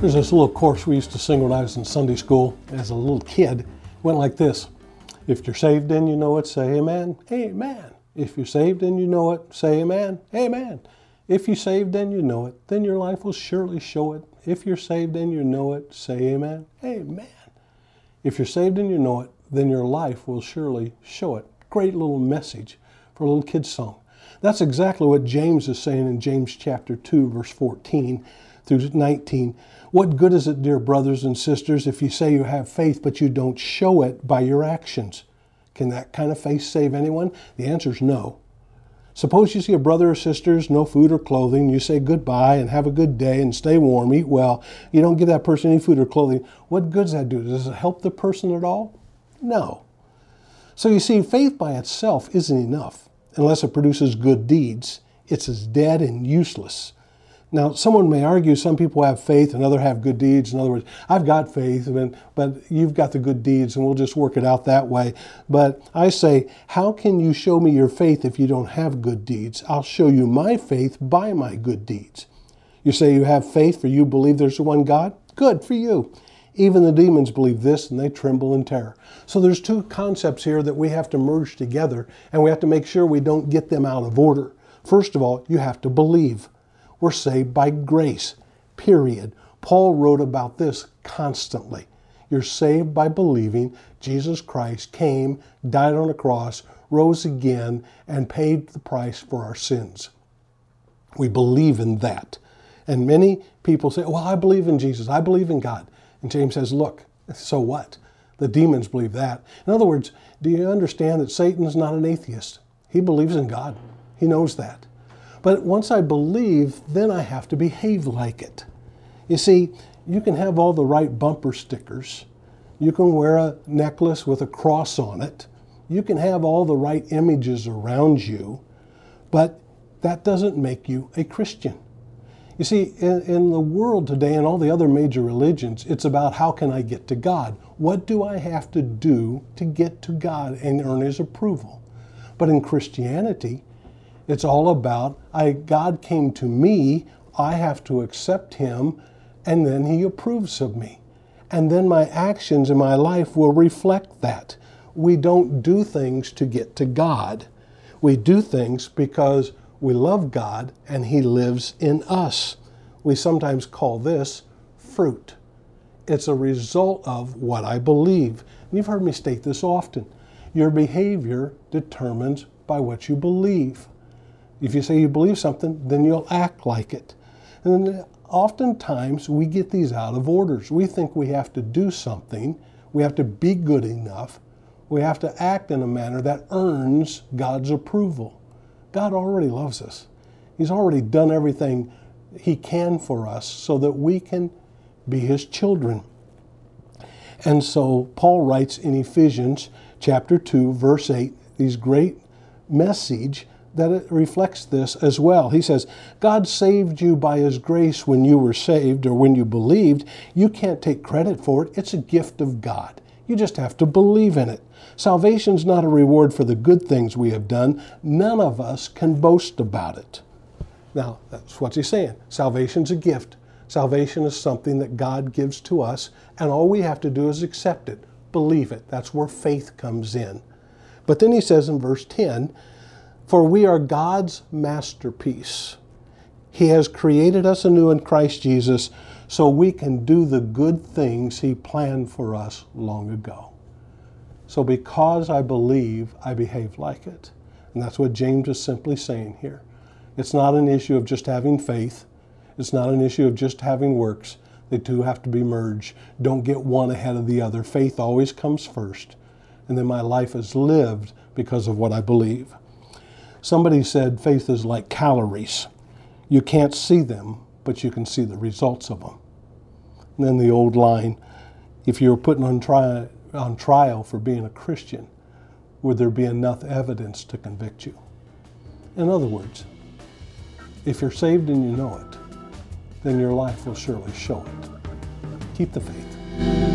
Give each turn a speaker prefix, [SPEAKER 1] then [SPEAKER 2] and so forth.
[SPEAKER 1] There's this little course we used to sing when I was in Sunday school as a little kid. It went like this If you're saved and you know it, say amen. Amen. If you're saved and you know it, say amen. Amen. If you're saved and you know it, then your life will surely show it. If you're saved and you know it, say amen. Amen. If you're saved and you know it, then your life will surely show it. Great little message for a little kid's song. That's exactly what James is saying in James chapter 2, verse 14 through 19. What good is it, dear brothers and sisters, if you say you have faith but you don't show it by your actions? Can that kind of faith save anyone? The answer is no. Suppose you see a brother or sister's no food or clothing, you say goodbye and have a good day and stay warm, eat well. You don't give that person any food or clothing. What good does that do? Does it help the person at all? No. So you see, faith by itself isn't enough unless it produces good deeds. It's as dead and useless. Now, someone may argue some people have faith and others have good deeds. In other words, I've got faith, but you've got the good deeds, and we'll just work it out that way. But I say, how can you show me your faith if you don't have good deeds? I'll show you my faith by my good deeds. You say you have faith for you believe there's one God? Good for you. Even the demons believe this and they tremble in terror. So there's two concepts here that we have to merge together and we have to make sure we don't get them out of order. First of all, you have to believe. We're saved by grace, period. Paul wrote about this constantly. You're saved by believing Jesus Christ came, died on a cross, rose again, and paid the price for our sins. We believe in that. And many people say, Well, I believe in Jesus, I believe in God. And James says, Look, so what? The demons believe that. In other words, do you understand that Satan is not an atheist? He believes in God, he knows that. But once I believe, then I have to behave like it. You see, you can have all the right bumper stickers. You can wear a necklace with a cross on it. You can have all the right images around you, but that doesn't make you a Christian. You see, in, in, the world today and all the other major religions, it's about how can I get to God? What do I have to do to get to God and earn His approval? But in Christianity, it's all about I, God came to me, I have to accept Him, and then He approves of me. And then my actions in my life will reflect that. We don't do things to get to God. We do things because we love God and He lives in us. We sometimes call this fruit. It's a result of what I believe. And you've heard me state this often. Your behavior determines by what you believe. If you say you believe something, then you'll act like it. And oftentimes we get these out of orders. We think we have to do something, we have to be good enough, we have to act in a manner that earns God's approval. God already loves us. He's already done everything He can for us so that we can be His children. And so Paul writes in Ephesians chapter 2, verse 8, these great message that it reflects this as well. He says, God saved you by His grace when you were saved or when you believed. You can't take credit for it, it's a gift of God. You just have to believe in it. Salvation's not a reward for the good things we have done. None of us can boast about it. Now, that's what he's saying. Salvation's a gift. Salvation is something that God gives to us, and all we have to do is accept it, believe it. That's where faith comes in. But then he says in verse 10, for we are God's masterpiece. He has created us anew in Christ Jesus so we can do the good things He planned for us long ago. So, because I believe, I behave like it. And that's what James is simply saying here. It's not an issue of just having faith, it's not an issue of just having works. The two have to be merged. Don't get one ahead of the other. Faith always comes first. And then my life is lived because of what I believe. Somebody said faith is like calories. You can't see them, but you can see the results of them. And then the old line if you were put on, tri- on trial for being a Christian, would there be enough evidence to convict you? In other words, if you're saved and you know it, then your life will surely show it. Keep the faith.